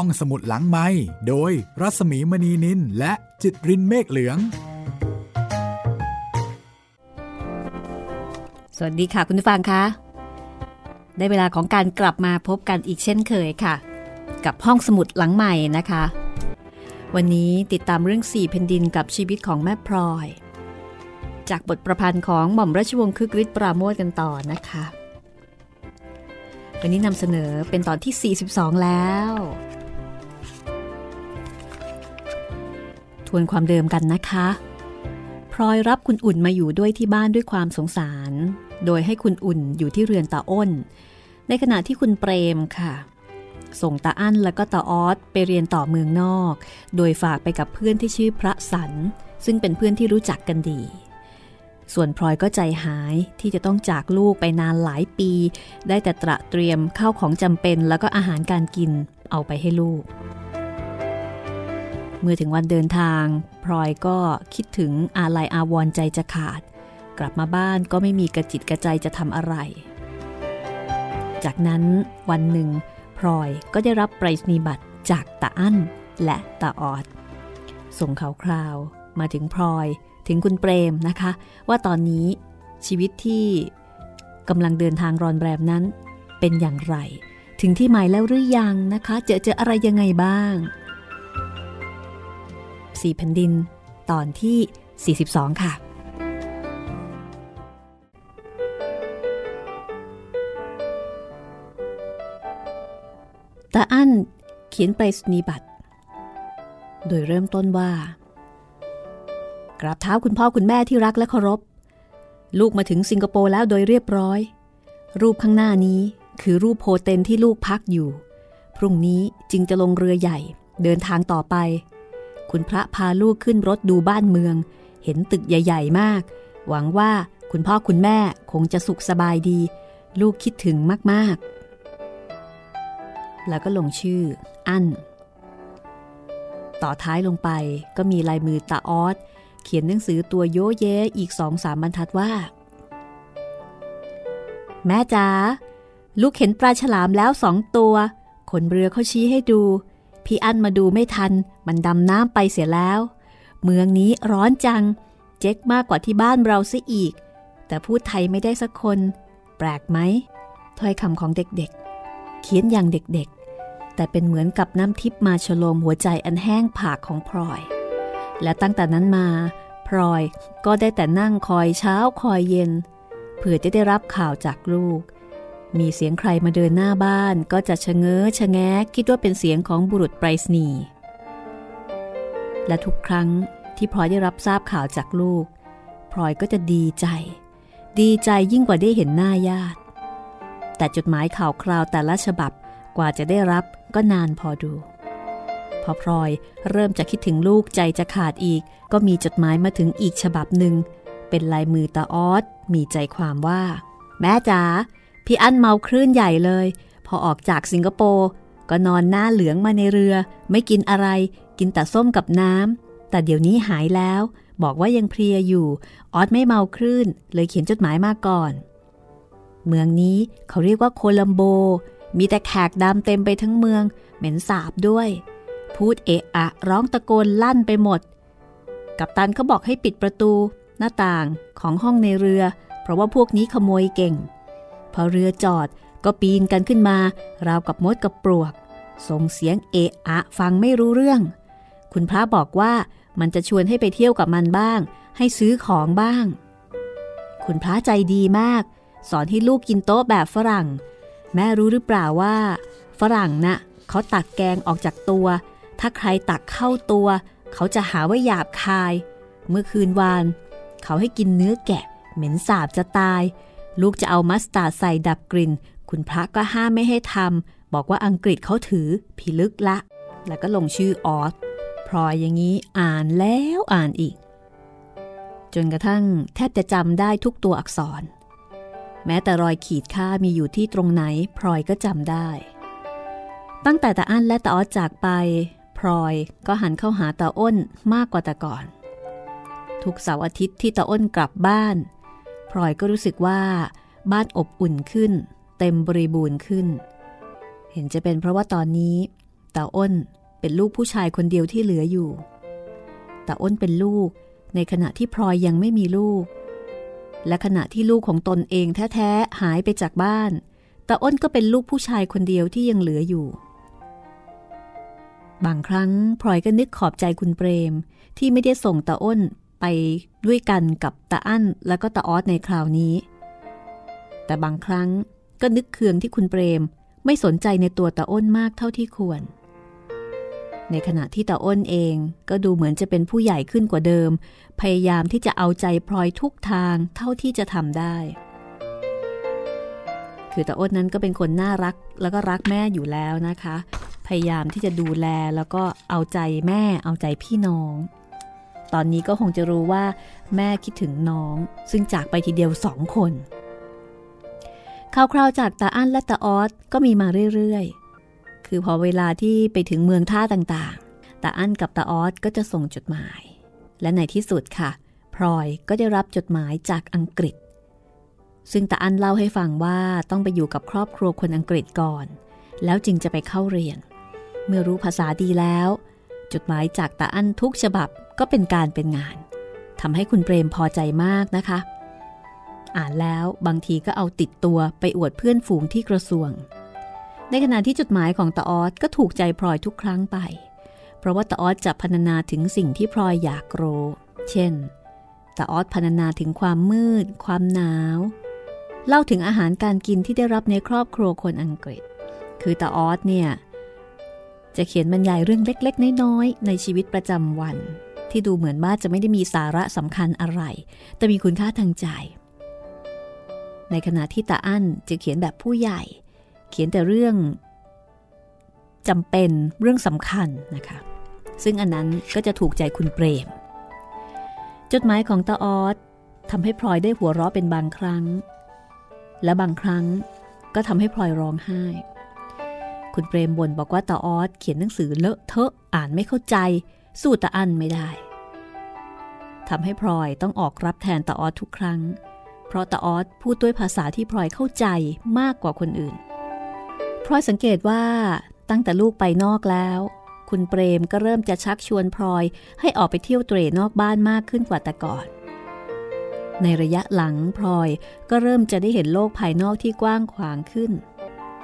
ห้องสมุดหลังไม้โดยรัสมีมณีนินและจิตรินเมฆเหลือง สวัสดีค่ะคุณผู้ฟังคะ ได้เวลาของการกลับมาพบกันอีกเช่นเคยค่ะ กับห้องสมุดหลังใหม่นะคะ วันนี้ติดตามเรื่องสี่แผ่นดินกับชีวิตของแม่พลอย จากบทประพันธ์ของหม่อมราชวงศ์คึกฤทธิ์ปราโมทกันต่อนะคะวันนี้นำเสนอเป็นตอนที่ 42 แล้ว วนความเดิมกันนะคะพลอยรับคุณอุ่นมาอยู่ด้วยที่บ้านด้วยความสงสาร โดยให้คุณอุ่นอยู่ที่เรือนตาอ้น ในขณะที่คุณเปรมค่ะ ส่งตาอั้นแล้วก็ตาออสไปเรียนต่อเมืองนอก โดยฝากไปกับเพื่อนที่ชื่อพระสันซึ่งเป็นเพื่อนที่รู้จักกันดี ส่วนพลอยก็ใจหายที่จะต้องจากลูกไปนานหลายปี ได้แต่ตระเตรียมข้าวของจำเป็นแล้วก็อาหารการกินเอาไปให้ลูก มื่อถึงวันเดินทาง พลอยก็คิดถึงอาลัยอาวรใจจะขาด กลับมาบ้านก็ไม่มีกระจิตกระใจจะทำอะไร จากนั้นวันหนึ่ง พลอยก็ได้รับไปรษณียบัตรจากตาอั้นและตาออด ส่งข่าวคราวมาถึงพลอยถึงคุณเปรมนะคะ ว่าตอนนี้ชีวิตที่กำลังเดินทางรอนแรมนั้นเป็นอย่างไร ถึงที่หมายแล้วหรือยังนะคะ เจอเจออะไรยังไงบ้าง สี่แผ่นดิน ตอนที่ 42 ค่ะ ตาอั้นเขียนไปสนีบัตร โดยเริ่มต้นว่า กราบเท้าคุณพ่อคุณแม่ที่รักและเคารพ ลูกมาถึงสิงคโปร์แล้วโดยเรียบร้อย รูปข้างหน้านี้คือรูปโฮเทลที่ลูกพักอยู่ พรุ่งนี้จึงจะลงเรือใหญ่เดินทางต่อไป คุณพระพาลูกขึ้นรถดูบ้านเมือง เห็นตึกใหญ่ ๆ มาก หวังว่าคุณพ่อคุณแม่คงจะสุขสบายดี ลูกคิดถึงมากๆ แล้วก็ลงชื่อ อั้น ต่อท้ายลงไปก็มีลายมือตาออสเขียนหนังสือตัวโยเยอีกสองสามบรรทัดว่า แม่จ๋าลูกเห็นปลาฉลามแล้วสองตัวคนเรือเขาชี้ให้ดู พี่อั้นมาดูไม่ทัน มันดำน้ำไปเสียแล้ว เมืองนี้ร้อนจัง เจ๊กมากกว่าที่บ้านเราซะอีก แต่พูดไทยไม่ได้สักคน แปลกไหมถ้อยคำของเด็กๆ เขียนอย่างเด็กๆ แต่เป็นเหมือนกับน้ำทิพมาฉโลมหัวใจอันแห้งผากของพลอย และตั้งแต่นั้นมาพลอยก็ได้แต่นั่งคอยเช้าคอยเย็นเพื่อจะได้รับข่าวจากลูก มีเสียงใครมาเดินหน้าบ้านก็จะชะเง้อชะแงกคิดว่าเป็นเสียงของบุรุษไปรษณีย์และทุกครั้งที่พลอยได้รับทราบข่าวจากลูกพลอยก็จะดีใจ ดีใจยิ่งกว่าได้เห็นหน้าญาติ แต่จดหมายข่าวคราวแต่ละฉบับกว่าจะได้รับก็นานพอดู พอพลอยเริ่มจะคิดถึงลูกใจจะขาดอีก ก็มีจดหมายมาถึงอีกฉบับหนึ่งเป็นลายมือตาออสมีใจความว่า แม่จ๋า พี่อั้นเมาคลื่นใหญ่เลย พอออกจากสิงคโปร์ก็นอนหน้าเหลืองมาในเรือ ไม่กินอะไรกินแต่ส้มกับน้ำแต่เดี๋ยวนี้หายแล้ว บอกว่ายังเพลียอยู่ ออสไม่เมาคลื่น เลยเขียนจดหมายมาก่อน เมืองนี้เขาเรียกว่าโคลัมโบ มีแต่แขกดำเต็มไปทั้งเมือง เหม็นสาบด้วย พูดเอะอะ ร้องตะโกนลั่นไปหมด กับตันเขาบอกให้ปิดประตู หน้าต่างของห้องในเรือ เพราะว่าพวกนี้ขโมยเก่ง พอเรือจอดก็ปีนกันขึ้นมา ราวกับมดกับปลวก ส่งเสียงเอะอะฟังไม่รู้เรื่อง คุณพระบอกว่ามันจะชวนให้ไปเที่ยวกับมันบ้าง ให้ซื้อของบ้าง คุณพระใจดีมาก สอนให้ลูกกินโต๊ะแบบฝรั่ง แม่รู้หรือเปล่าว่า ฝรั่งนะ่ะเขาตักแกงออกจากตัว ถ้าใครตักเข้าตัว เขาจะหาว่าหยาบคาย เมื่อคืนวาน เขาให้กินเนื้อแกะ เหม็นสาบจะตาย ลูกจะเอามัสตาร์ดใส่ดับกลิ่น คุณพระก็ห้ามไม่ให้ทำบอกว่าอังกฤษเขาถือพิลึกละ แล้วก็ลงชื่อออสพลอยอย่างนี้อ่านแล้วอ่านอีก จนกระทั่งแทบจะจำได้ทุกตัวอักษร แม้แต่รอยขีดค่ามีอยู่ที่ตรงไหนพลอยก็จำได้ ตั้งแต่ตาอั้นและตาออสจากไปพลอยก็หันเข้าหาตาอ้นมากกว่าแต่ก่อน ทุกเสาร์อาทิตย์ที่ตาอ้นกลับบ้าน ลอยก็รู้สึกว่า บ้านอบอุ่นขึ้น เต็มบริบูรณ์ขึ้น เห็นจะเป็นเพราะว่าตอนนี้ตาอ้นเป็นลูกผู้ชายคนเดียวที่เหลืออยู่ตาอ้นเป็นลูกในขณะที่พลอยยังไม่มีลูก และขณะที่ลูกของตนเองแท้ๆหายไปจากบ้านตาอ้นก็เป็นลูกผู้ชายคนเดียวที่ยังเหลืออยู่ บางครั้งพลอยก็นึกขอบใจคุณเปรมที่ไม่ได้ส่งตาอ้น ไปด้วยกันกับตาอั้นและก็ตาออสในคราวนี้ แต่บางครั้งก็นึกเคืองที่คุณเปรมไม่สนใจในตัวตาอ้นมากเท่าที่ควร ในขณะที่ตาอ้นเองก็ดูเหมือนจะเป็นผู้ใหญ่ขึ้นกว่าเดิม พยายามที่จะเอาใจพลอยทุกทางเท่าที่จะทำได้ คือตาอ้นนั้นก็เป็นคนน่ารักแล้วก็รักแม่อยู่แล้วนะคะ พยายามที่จะดูแลแล้วก็เอาใจแม่เอาใจพี่น้อง ตอนนี้ก็คงจะรู้ว่าแม่คิดถึงน้อง ซึ่งจากไปทีเดียวสองคนข่าวคราวจากตาอั้นและตาออสก็มีมาเรื่อยๆ คือพอเวลาที่ไปถึงเมืองท่าต่างๆ ตาอั้นกับตาออสก็จะส่งจดหมาย และในที่สุดค่ะ พลอยก็ได้รับจดหมายจากอังกฤษ ซึ่งตาอั้นเล่าให้ฟังว่าต้องไปอยู่กับครอบครัวคนอังกฤษก่อน แล้วจึงจะไปเข้าเรียน เมื่อรู้ภาษาดีแล้ว จดหมายจากตาอั้นทุกฉบับก็เป็นการเป็นงานทำให้คุณเปรมพอใจมากนะคะ อ่านแล้วบางทีก็เอาติดตัวไปอวดเพื่อนฝูงที่กระทรวง ในขณะที่จดหมายของตาออสก็ถูกใจพลอยทุกครั้งไป เพราะว่าตาออสจะพรรณนาถึงสิ่งที่พลอยอยากรู้เช่นตาออสพรรณนาถึงความมืด ความหนาว เล่าถึงอาหารการกินที่ได้รับในครอบครัวคนอังกฤษ คือตาออสเนี่ย จะเขียนบรรยายเรื่องเล็กๆ น้อยๆ ในชีวิตประจำวัน ที่ดูเหมือนว่าจะไม่ได้มีสาระสำคัญอะไร แต่มีคุณค่าทางใจ ในขณะที่ตาอั้นจะเขียนแบบผู้ใหญ่ เขียนแต่เรื่องจำเป็นเรื่องสำคัญนะคะ ซึ่งอันนั้นก็จะถูกใจคุณเปรม จดหมายของตาออสทำให้พลอยได้หัวเราะเป็นบางครั้ง และบางครั้งก็ทำให้พลอยร้องไห้ คุณเปรมบ่นบอกว่าตาออสเขียนหนังสือเลอะเทอะอ่านไม่เข้าใจ สู้ตาอันไม่ได้ทำให้พลอยต้องออกรับแทนตาออสทุกครั้ง เพราะตาออสพูดด้วยภาษาที่พลอยเข้าใจมากกว่าคนอื่นพลอยสังเกตว่าตั้งแต่ลูกไปนอกแล้ว คุณเปรมก็เริ่มจะชักชวนพลอย ให้ออกไปเที่ยวเตรนอกบ้านมากขึ้นกว่าแต่ก่อน ในระยะหลังพลอยก็เริ่มจะได้เห็นโลกภายนอกที่กว้างขวางขึ้น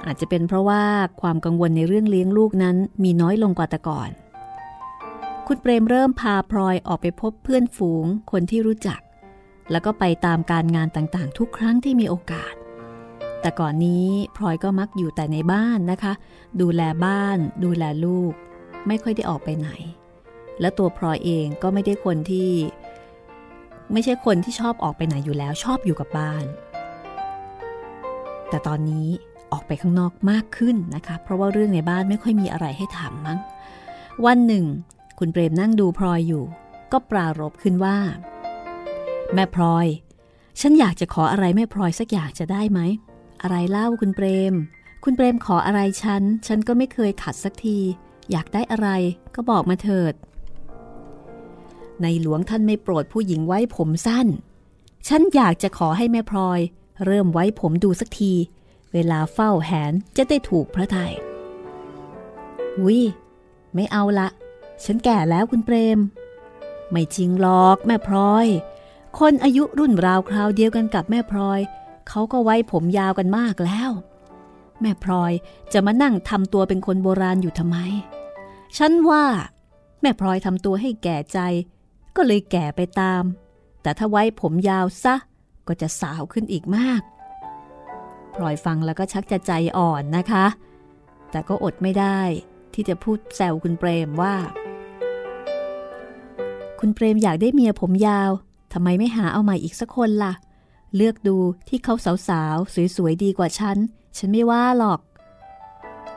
อาจจะเป็นเพราะว่าความกังวลในเรื่องเลี้ยงลูกนั้นมีน้อยลงกว่าแต่ก่อน คุณเปรมเริ่มพาพลอยออกไปพบเพื่อนฝูงคนที่รู้จัก แล้วก็ไปตามการงานต่างๆ ทุกครั้งที่มีโอกาส แต่ก่อนนี้พลอยก็มักอยู่แต่ในบ้านนะคะ ดูแลบ้าน ดูแลลูก ไม่ค่อยได้ออกไปไหน และตัวพลอยเองก็ไม่ได้คนที่ ไม่ใช่คนที่ชอบออกไปไหนอยู่แล้วชอบอยู่กับบ้าน แต่ตอนนี้ ออกไปข้างนอกมากขึ้นนะคะ เพราะว่าเรื่องในบ้านไม่ค่อยมีอะไรให้ถามมั้ง วันหนึ่ง คุณเปรมนั่งดูพลอยอยู่ ก็ปรารบขึ้นว่า แม่พลอย ฉันอยากจะขออะไรแม่พลอยสักอย่างจะได้ไหม อะไรเล่าคุณเปรม คุณเปรมขออะไรฉัน ฉันก็ไม่เคยขัดสักที อยากได้อะไรก็บอกมาเถิด ในหลวงท่านไม่โปรดผู้หญิงไว้ผมสั้น ฉันอยากจะขอให้แม่พลอย เริ่มไว้ผมดูสักที เวลาเฝ้าแหนจะได้ถูกพระทยัยวิไม่เอาละ ฉันแก่แล้วคุณเปรม ไม่จริงหรอกแม่พลอย คนอายุรุ่นราวคราวเดียวกันกับแม่พลอย เขาก็ไว้ผมยาวกันมากแล้ว แม่พลอยจะมานั่งทำตัวเป็นคนโบราณอยู่ทำไม ฉันว่า แม่พลอยทำตัวให้แก่ใจ ก็เลยแก่ไปตาม แต่ถ้าไว้ผมยาวซะก็จะสาวขึ้นอีกมาก พลอยฟังแล้วก็ชักจะใจอ่อนนะคะ แต่ก็อดไม่ได้ที่จะพูดแซวคุณเปรมว่า คุณเปรมอยากได้เมียผมยาวทำไมไม่หาเอาใหม่อีกสักคนละ่ะ เลือกดูที่เขาสาวๆ สวยๆ ดีกว่าฉัน ฉันไม่ว่าหรอก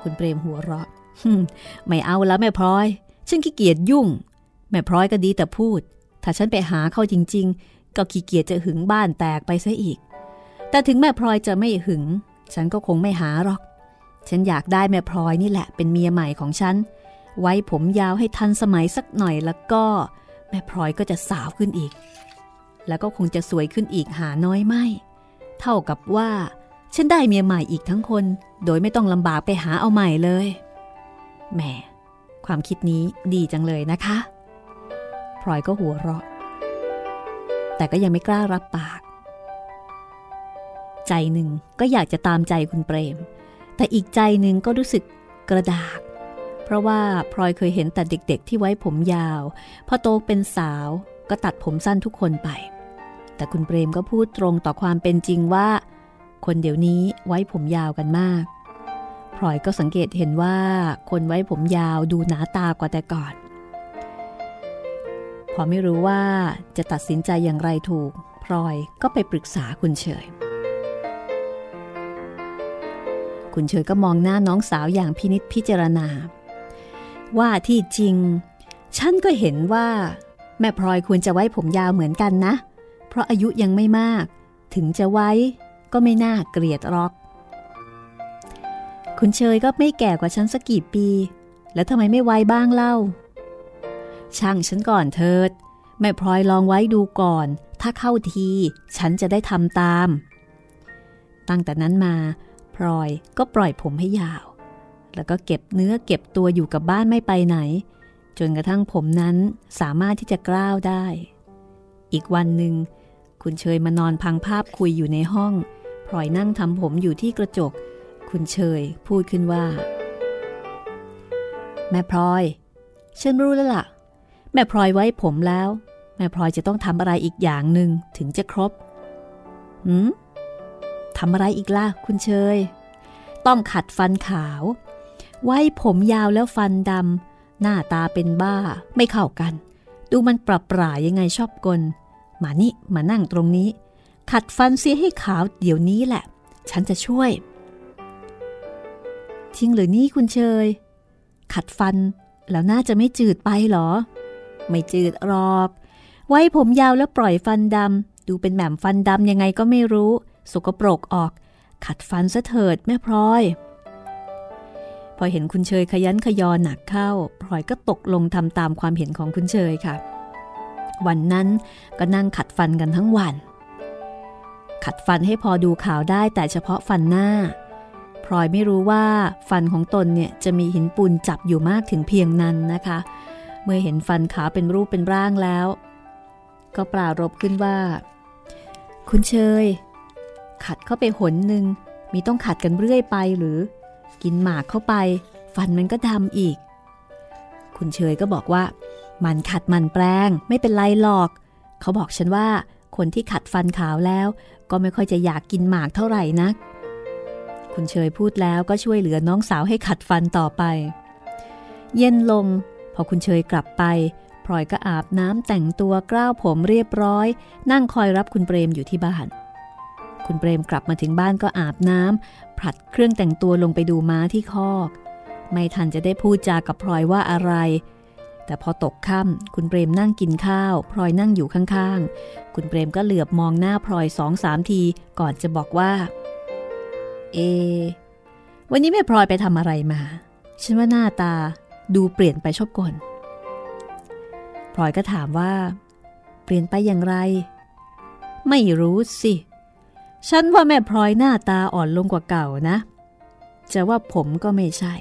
คุณเปรมหัวเราะไม่เอาแล้วแม่พลอย ฉันขี้เกียจยุ่ง แม่พลอยก็ดีแต่พูด ถ้าฉันไปหาเขาจริง ๆ ก็ขี้เกียจจะหึงบ้านแตกไปซะอีก แต่ถึงแม่พลอยจะไม่หึง ฉันก็คงไม่หาหรอก ฉันอยากได้แม่พลอยนี่แหละเป็นเมียใหม่ของฉัน ไว้ผมยาวให้ทันสมัยสักหน่อยแล้วก็ แม่พลอยก็จะสาวขึ้นอีก แล้วก็คงจะสวยขึ้นอีกหาน้อยไม่ เท่ากับว่า ฉันได้เมียใหม่อีกทั้งคน โดยไม่ต้องลำบากไปหาเอาใหม่เลย แหม ความคิดนี้ดีจังเลยนะคะ พลอยก็หัวเราะ แต่ก็ยังไม่กล้ารับปาก ใจหนึ่งก็อยากจะตามใจคุณเปรม แต่อีกใจหนึ่งก็รู้สึกกระดาก เพราะว่าพลอยเคยเห็นแต่เด็กๆ ที่ไว้ผมยาว พอโตเป็นสาวก็ตัดผมสั้นทุกคนไป แต่คุณเปรมก็พูดตรงต่อความเป็นจริงว่า คนเดี๋ยวนี้ไว้ผมยาวกันมากพลอยก็สังเกตเห็นว่าคนไว้ผมยาวดูหนาตากว่าแต่ก่อน พอไม่รู้ว่าจะตัดสินใจอย่างไรถูกพลอยก็ไปปรึกษาคุณเฉย คุณเฉยก็มองหน้าน้องสาวอย่างพินิษพิจารณา ว่าที่จริง ฉันก็เห็นว่า แม่พลอยควรจะไว้ผมยาวเหมือนกันนะ เพราะอายุยังไม่มาก ถึงจะไว้ก็ไม่น่าเกลียดหรอก คุณเชยก็ไม่แก่กว่าฉันสักกี่ปี แล้วทำไมไม่ไว้บ้างเล่า ช่างฉันก่อนเถิด แม่พลอยลองไว้ดูก่อน ถ้าเข้าที ฉันจะได้ทำตามตั้งแต่นั้นมา พลอยก็ปล่อยผมให้ยาว แล้วก็เก็บเนื้อเก็บตัวอยู่กับบ้านไม่ไปไหน จนกระทั่งผมนั้นสามารถที่จะกล้าวได้ อีกวันหนึ่งคุณเชยมานอนพังภาพคุยอยู่ในห้องพลอยนั่งทำผมอยู่ที่กระจก คุณเชยพูดขึ้นว่า แม่พลอยฉันรู้แล้วล่ะ แม่พลอยไว้ผมแล้ว แม่พลอยจะต้องทำอะไรอีกอย่างหนึ่งถึงจะครบ หืม ทำอะไรอีกล่ะคุณเชย ต้องขัดฟันขาว ไว้ผมยาวแล้วฟันดำหน้าตาเป็นบ้าไม่เข้ากัน ดูมันปรับปร่ายังไงชอบกล มานี่มานั่งตรงนี้ ขัดฟันเสียให้ขาวเดี๋ยวนี้แหละ ฉันจะช่วยจริงหรือนี่คุณเชย ขัดฟันแล้วน่าจะไม่จืดไปหรอ ไม่จืดหรอก ไว้ผมยาวแล้วปล่อยฟันดำดูเป็นแหม่มฟันดำยังไงก็ไม่รู้ สกปรกออก ขัดฟันซะเถิดแม่พลอย พอเห็นคุณเชยขยันขยอหนักเข้า พลอยก็ตกลงทำตามความเห็นของคุณเชยค่ะ วันนั้นก็นั่งขัดฟันกันทั้งวัน ขัดฟันให้พอดูข่าวได้แต่เฉพาะฟันหน้าพลอยไม่รู้ว่าฟันของตนเนี่ยจะมีหินปูนจับอยู่มากถึงเพียงนั้นนะคะ เมื่อเห็นฟันขาเป็นรูปเป็นร่างแล้ว ก็ปรารบขึ้นว่า คุณเชย ขัดเข้าไปหนหนึ่งมีต้องขัดกันเรื่อยไปหรือ กินหมากเข้าไป ฟันมันก็ดำอีก คุณเชยก็บอกว่า มันขัดมันแปลงไม่เป็นไรหรอก เขาบอกฉันว่า คนที่ขัดฟันขาวแล้ว ก็ไม่ค่อยจะอยากกินหมากเท่าไหร่นัก คุณเชยพูดแล้วก็ช่วยเหลือน้องสาวให้ขัดฟันต่อไป เย็นลง พอคุณเชยกลับไปพลอยก็อาบน้ำแต่งตัวกล้าวผมเรียบร้อย นั่งคอยรับคุณเปรมอยู่ที่บ้าน คุณเปรมกลับมาถึงบ้านก็อาบน้ำผลัดเครื่องแต่งตัวลงไปดูม้าที่คอก ไม่ทันจะได้พูดจากับพลอยว่าอะไร แต่พอตกค่ำคุณเปรมนั่งกินข้าวพลอยนั่งอยู่ข้างๆ คุณเปรมก็เหลือบมองหน้าพลอยสองสามทีก่อนจะบอกว่า เอ วันนี้แม่พลอยไปทำอะไรมา ฉันว่าหน้าตาดูเปลี่ยนไปชอบกลพลอยก็ถามว่า เปลี่ยนไปอย่างไร ไม่รู้สิ ฉันว่าแม่พลอยหน้าตาอ่อนลงกว่าเก่านะ จะว่าผมก็ไม่ใช่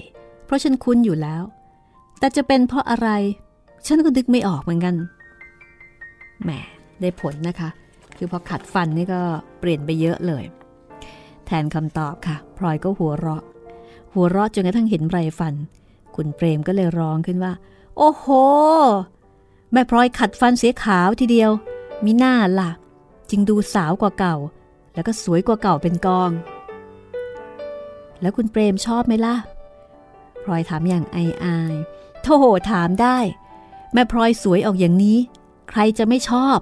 เพราะฉันคุ้นอยู่แล้ว แต่จะเป็นเพราะอะไร ฉันก็ดึกไม่ออกเหมือนกัน แหม ได้ผลนะคะ คือพอขัดฟันนี่ก็เปลี่ยนไปเยอะเลย แทนคำตอบค่ะ พลอยก็หัวเราะ หัวเราะจนกระทั่งเห็นไรฟัน คุณเปรมก็เลยร้องขึ้นว่า โอ้โห แม่พลอยขัดฟันเสียขาวทีเดียวมีหน้าล่ะ จึงดูสาวกว่าเก่า แล้วก็สวยกว่าเก่าเป็นกอง แล้วคุณเปรมชอบไหมล่ะพลอยถามอย่างไออายโธ่ถามได้ แม่พลอยสวยออกอย่างนี้ ใครจะไม่ชอบ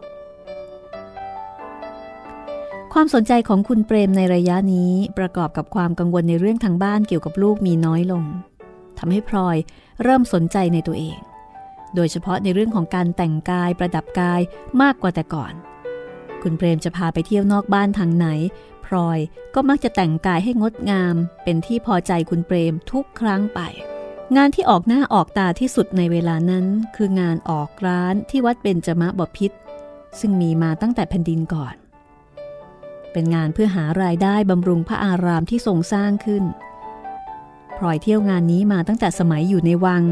ความสนใจของคุณเปรมในระยะนี้ประกอบกับความกังวลในเรื่องทางบ้านเกี่ยวกับลูกมีน้อยลงทำให้พลอยเริ่มสนใจในตัวเอง โดยเฉพาะในเรื่องของการแต่งกายประดับกายมากกว่าแต่ก่อน คุณเปรมจะพาไปเที่ยวนอกบ้านทางไหน พลอยก็มักจะแต่งกายให้งดงาม เป็นที่พอใจคุณเปรมทุกครั้งไป งานที่ออกหน้าออกตาที่สุดในเวลานั้น คืองานออกร้านที่วัดเบญจมะบพิษซึ่งมีมาตั้งแต่แผ่นดินก่อน เป็นงานเพื่อหารายได้บำรุงพระอารามที่ทรงสร้างขึ้นพลอยเที่ยวงานนี้มาตั้งแต่สมัยอยู่ในวัง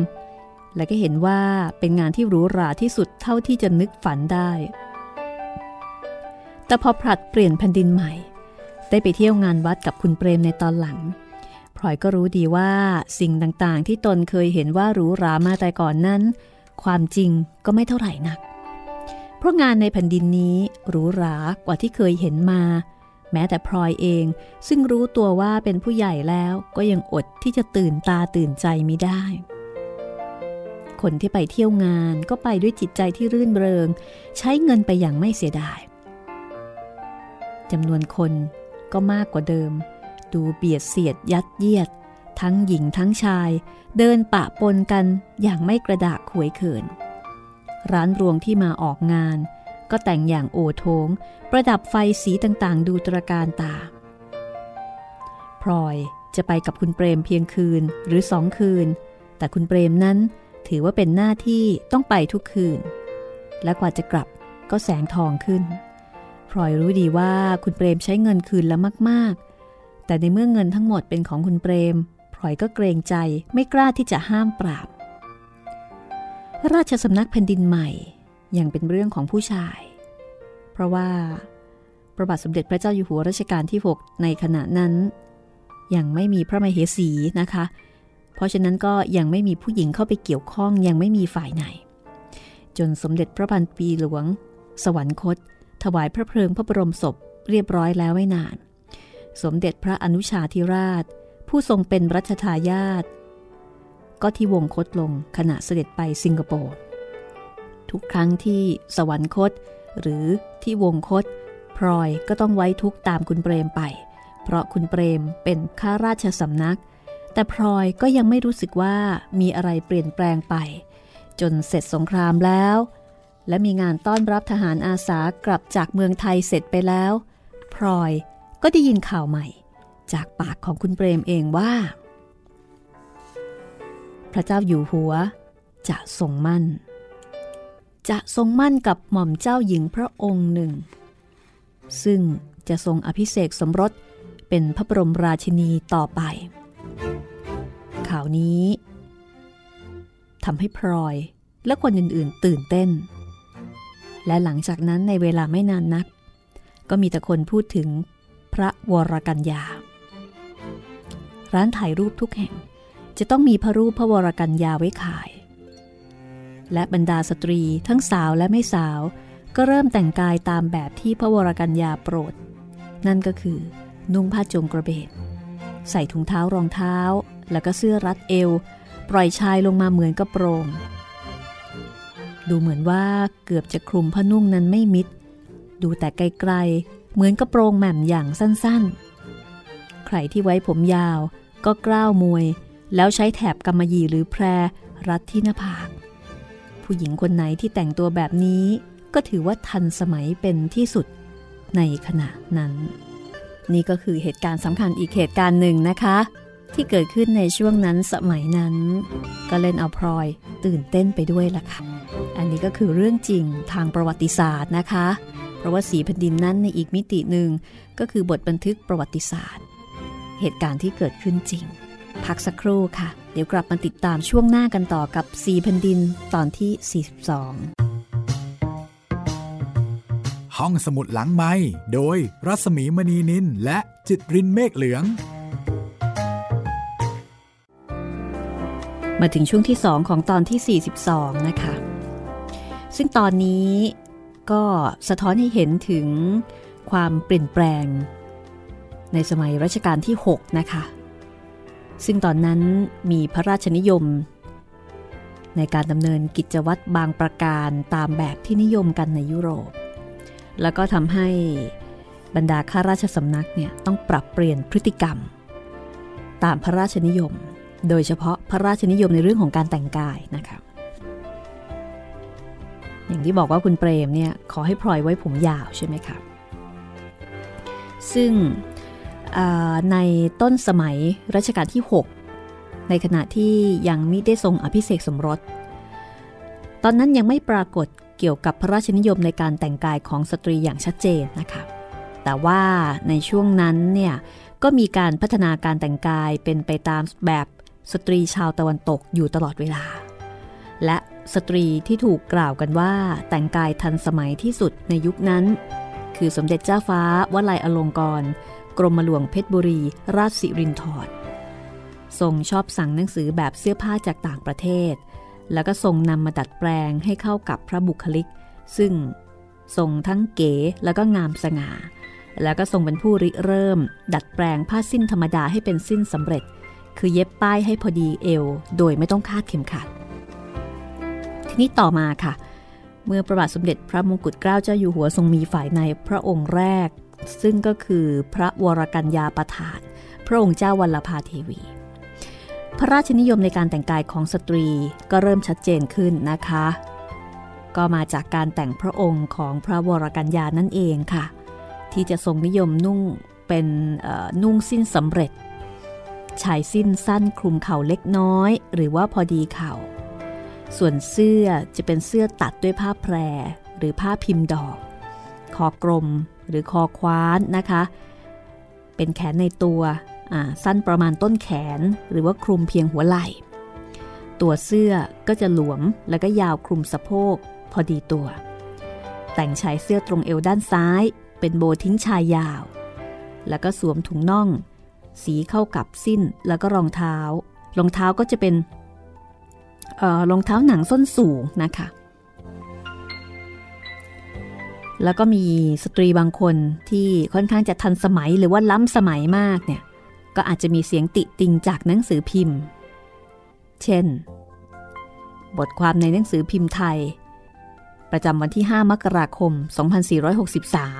และก็เห็นว่าเป็นงานที่หรูหราที่สุดเท่าที่จะนึกฝันได้ แต่พอผลัดเปลี่ยนแผ่นดินใหม่ ได้ไปเที่ยวงานวัดกับคุณเปรมในตอนหลังพลอยก็รู้ดีว่าสิ่งต่างๆ ที่ตนเคยเห็นว่าหรูหรามาแต่ก่อนนั้น ความจริงก็ไม่เท่าไหร่นัก เพราะงานในแผ่นดินนี้หรูหรากว่าที่เคยเห็นมา แม้แต่พลอยเองซึ่งรู้ตัวว่าเป็นผู้ใหญ่แล้วก็ยังอดที่จะตื่นตาตื่นใจไม่ได้ คนที่ไปเที่ยวงานก็ไปด้วยจิตใจที่รื่นเริง ใช้เงินไปอย่างไม่เสียดาย จำนวนคนก็มากกว่าเดิม ดูเบียดเสียดยัดเยียด ทั้งหญิงทั้งชาย เดินปะปนกันอย่างไม่กระดากขวยเขิน ร้านรวงที่มาออกงาน ก็แต่งอย่างโอโถง ประดับไฟสีต่างๆ ดูตระการตา พลอยจะไปกับคุณเปรมเพียงคืนหรือสองคืน แต่คุณเปรมนั้นถือว่าเป็นหน้าที่ต้องไปทุกคืน และกว่าจะกลับก็แสงทองขึ้น พลอยรู้ดีว่าคุณเปรมใช้เงินคืนแล้วมากแต่ในเมื่อเงินทั้งหมดเป็นของคุณเปรม พลอยก็เกรงใจไม่กล้าที่จะห้ามปราบ ราชสำนักแผ่นดินใหม่ยังเป็นเรื่องของผู้ชาย เพราะว่าพระบาทสมเด็จพระเจ้าอยู่หัวรัชกาลที่ 6 ในขณะนั้น ยังไม่มีพระมเหสีนะคะ เพราะฉะนั้นก็ยังไม่มีผู้หญิงเข้าไปเกี่ยวข้องยังไม่มีฝ่ายไหน จนสมเด็จพระพันปีหลวง สวรรคต ถวายพระเพลิงพระบรมศพเรียบร้อยแล้วไม่นาน สมเด็จพระอนุชาธิราช ผู้ทรงเป็นรัชทายาทก็ที่วงคตลงขณะเสด็จไปสิงคโปร์ทุกครั้งที่สวรรคต หรือที่วงคตพลอยก็ต้องไว้ทุกตามคุณเปรมไป เพราะคุณเปรมเป็นข้าราชสำนัก แต่พลอยก็ยังไม่รู้สึกว่ามีอะไรเปลี่ยนแปลงไป จนเสร็จสงครามแล้ว และมีงานต้อนรับทหารอาสากลับจากเมืองไทยเสร็จไปแล้ว พลอยก็ได้ยินข่าวใหม่ จากปากของคุณเปรมเองว่า พระเจ้าอยู่หัว จะทรงมั่น จะทรงมั่นกับหม่อมเจ้าหญิงพระองค์หนึ่ง ซึ่งจะทรงอภิเษกสมรสเป็นพระบรมราชินีต่อไป ข่าวนี้ทำให้พลอยและคนอื่นๆตื่นเต้น และหลังจากนั้นในเวลาไม่นานนัก ก็มีแต่คนพูดถึงพระวรกัญญา ร้านถ่ายรูปทุกแห่งจะต้องมีพระรูปพระวรกัญญาไว้ขาย และบรรดาสตรีทั้งสาวและไม่สาว ก็เริ่มแต่งกายตามแบบที่พระวรกัญญาโปรด นั่นก็คือ นุ่งผ้าจงกระเบนใส่ถุงเท้ารองเท้า แล้วก็เสื้อรัดเอว ปล่อยชายลงมาเหมือนกระโปรง ดูเหมือนว่าเกือบจะคลุมผ้านุ่งนั้นไม่มิด ดูแต่ไกลๆ เหมือนกระโปรงแหม่มอย่างสั้นๆ ใครที่ไว้ผมยาวก็กล้าวมวย แล้วใช้แถบกำมะหยี่หรือแพรรัดที่หน้าผาก ผู้หญิงคนไหนที่แต่งตัวแบบนี้ก็ถือว่าทันสมัยเป็นที่สุดในขณะนั้น นี่ก็คือเหตุการณ์สำคัญอีกเหตุการณ์หนึ่งนะคะ ที่เกิดขึ้นในช่วงนั้นสมัยนั้น ก็เล่นเอาพลอยตื่นเต้นไปด้วยล่ะค่ะ อันนี้ก็คือเรื่องจริงทางประวัติศาสตร์นะคะ เพราะว่าสีแผ่นดินนั้นในอีกมิติหนึ่งก็คือบทบันทึกประวัติศาสตร์ เหตุการณ์ที่เกิดขึ้นจริง พักสักครู่ค่ะ เดี๋ยวกลับมาติดตามช่วงหน้ากันต่อกับสีแผ่นดินตอนที่ 42ห้องสมุดหลังไม้โดยรัสมีมณีนินและจิตรินเมฆเหลือง มาถึงช่วงที่ 2 ของตอนที่ 42 นะคะ ซึ่งตอนนี้ก็สะท้อนให้เห็นถึงความเปลี่ยนแปลง ในสมัยรัชกาลที่ 6 นะคะ ซึ่งตอนนั้นมีพระราชนิยม ในการดำเนินกิจวัตรบางประการตามแบบที่นิยมกันในยุโรป แล้วก็ทำให้บรรดาข้าราชสำนักเนี่ยต้องปรับเปลี่ยนพฤติกรรม ตามพระราชนิยม โดยเฉพาะพระราชนิยมในเรื่องของการแต่งกายนะคะอย่างที่บอกว่าคุณเปรมเนี่ยขอให้พลอยไว้ผมยาวใช่ไหมคะซึ่งในต้นสมัยรัชกาลที่ 6 ในขณะที่ยังมิได้ทรงอภิเษกสมรส ตอนนั้นยังไม่ปรากฏเกี่ยวกับพระราชนิยมในการแต่งกายของสตรีอย่างชัดเจนนะคะ แต่ว่าในช่วงนั้นเนี่ยก็มีการพัฒนาการแต่งกายเป็นไปตามแบบ สตรีชาวตะวันตกอยู่ตลอดเวลา และสตรีที่ถูกกล่าวกันว่าแต่งกายทันสมัยที่สุดในยุคนั้น คือสมเด็จเจ้าฟ้าวลัยอลงกร กรมหลวงเพชรบุรี ราชสิรินธรทรงชอบสั่งหนังสือแบบเสื้อผ้าจากต่างประเทศ แล้วก็ทรงนำมาดัดแปลงให้เข้ากับพระบุคลิก ซึ่งทรงทั้งเก๋แล้วก็งามสง่า แล้วก็ทรงเป็นผู้ริเริ่ม ดัดแปลงผ้าสิ้นธรรมดาให้เป็นสิ้นสำเร็จ คือเย็บป้ายให้พอดีเอว โดยไม่ต้องคาดเข็มขัด ทีนี้ต่อมาค่ะ เมื่อประบาทสมเด็จพระมงกุฎเกล้าเจ้าอยู่หัวทรงมีฝ่ายในพระองค์แรก ซึ่งก็คือพระวรกัญญาประธาน พระองค์เจ้าวัลภาเทวี พระราชนิยมในการแต่งกายของสตรีก็เริ่มชัดเจนขึ้นนะคะ ก็มาจากการแต่งพระองค์ของพระวรกัญญานั่นเองค่ะ ที่จะทรงนิยมนุ่งเป็นนุ่งสิ้นสำเร็จ ชายสิ้นสั้นคลุมเข่าเล็กน้อย หรือว่าพอดีเข่า ส่วนเสื้อจะเป็นเสื้อตัดด้วยผ้าแพร หรือผ้าพิมพ์ดอก คอกลมหรือคอคว้านนะคะ เป็นแขนในตัวสั้นประมาณต้นแขนหรือว่าคลุมเพียงหัวไหล่ ตัวเสื้อก็จะหลวมแล้วก็ยาวคลุมสะโพกพอดีตัว แต่งชายเสื้อตรงเอวด้านซ้าย เป็นโบทิ้งชายยาว แล้วก็สวมถุงน่อง สีเข้ากับสิ้นแล้วก็รองเท้ารองเท้าก็จะเป็นรองเท้าหนังส้นสูงนะคะ แล้วก็มีสตรีบางคนที่ค่อนข้างจะทันสมัยหรือว่าล้ำสมัยมากเนี่ย ก็อาจจะมีเสียงติติงจากหนังสือพิมพ์ เช่น บทความในหนังสือพิมพ์ไทย ประจำวันที่ 5 มกราคม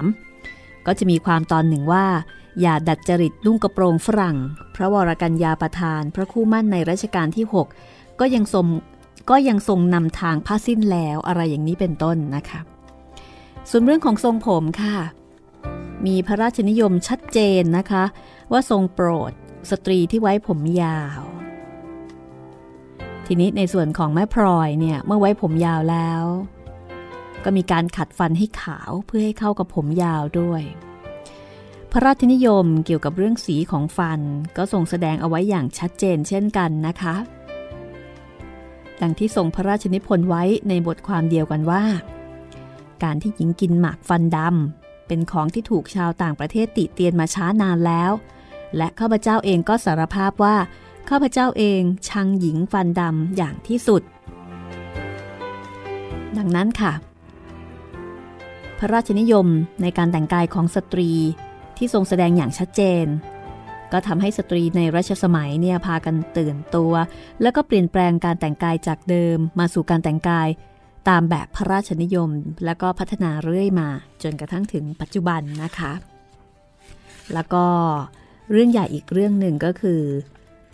2463 ก็จะมีความตอนหนึ่งว่า อย่าดัดจริตนุ่งกระโปรงฝรั่ง พระวรกัญญาประธาน พระคู่มั่นในรัชกาลที่ 6 ก็ยังทรงก็ยังทรงนำทางผ้าสิ้นแล้วอะไรอย่างนี้เป็นต้นนะคะ ส่วนเรื่องของทรงผมค่ะ มีพระราชนิยมชัดเจนนะคะ ว่าทรงโปรดสตรีที่ไว้ผมยาว ทีนี้ในส่วนของแม่พลอยเนี่ยเมื่อไว้ผมยาวแล้ว ก็มีการขัดฟันให้ขาวเพื่อให้เข้ากับผมยาวด้วย พระราชนิยมเกี่ยวกับเรื่องสีของฟันก็ทรงแสดงเอาไว้อย่างชัดเจนเช่นกันนะคะ ดังที่ทรงพระราชนิพนธ์ไว้ในบทความเดียวกันว่า การที่หญิงกินหมากฟันดำเป็นของที่ถูกชาวต่างประเทศติเตียนมาช้านานแล้ว และข้าพเจ้าเองก็สารภาพว่าข้าพเจ้าเองชังหญิงฟันดำอย่างที่สุด ดังนั้นค่ะ พระราชนิยมในการแต่งกายของสตรี ที่ทรงแสดงอย่างชัดเจน ก็ทำให้สตรีในรัชสมัยเนี่ยพากันตื่นตัว แล้วก็เปลี่ยนแปลงการแต่งกายจากเดิม มาสู่การแต่งกายตามแบบพระราชนิยม แล้วก็พัฒนาเรื่อยมาจนกระทั่งถึงปัจจุบันนะคะ แล้วก็เรื่องใหญ่อีกเรื่องหนึ่งก็คือ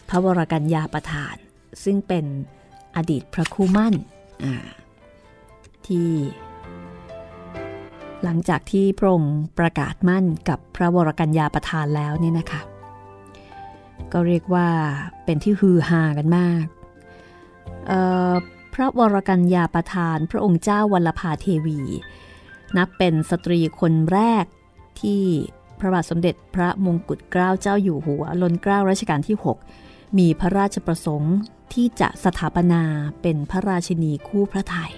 พระวรกัญญาประธาน ซึ่งเป็นอดีตพระคู่มั่นที่ หลังจากที่พระองค์ประกาศมั่นกับพระวรกัญญาประธานแล้วเนี่ยนะคะ ก็เรียกว่าเป็นที่ฮือฮากันมากพระวรกัญญาประธานพระองค์เจ้าวัลภาเทวี นับเป็นสตรีคนแรกที่พระบาทสมเด็จพระมงกุฎเกล้าเจ้าอยู่หัวล้นเกล้ารัชกาลที่ 6 มีพระราชประสงค์ที่จะสถาปนาเป็นพระราชินีคู่พระไทย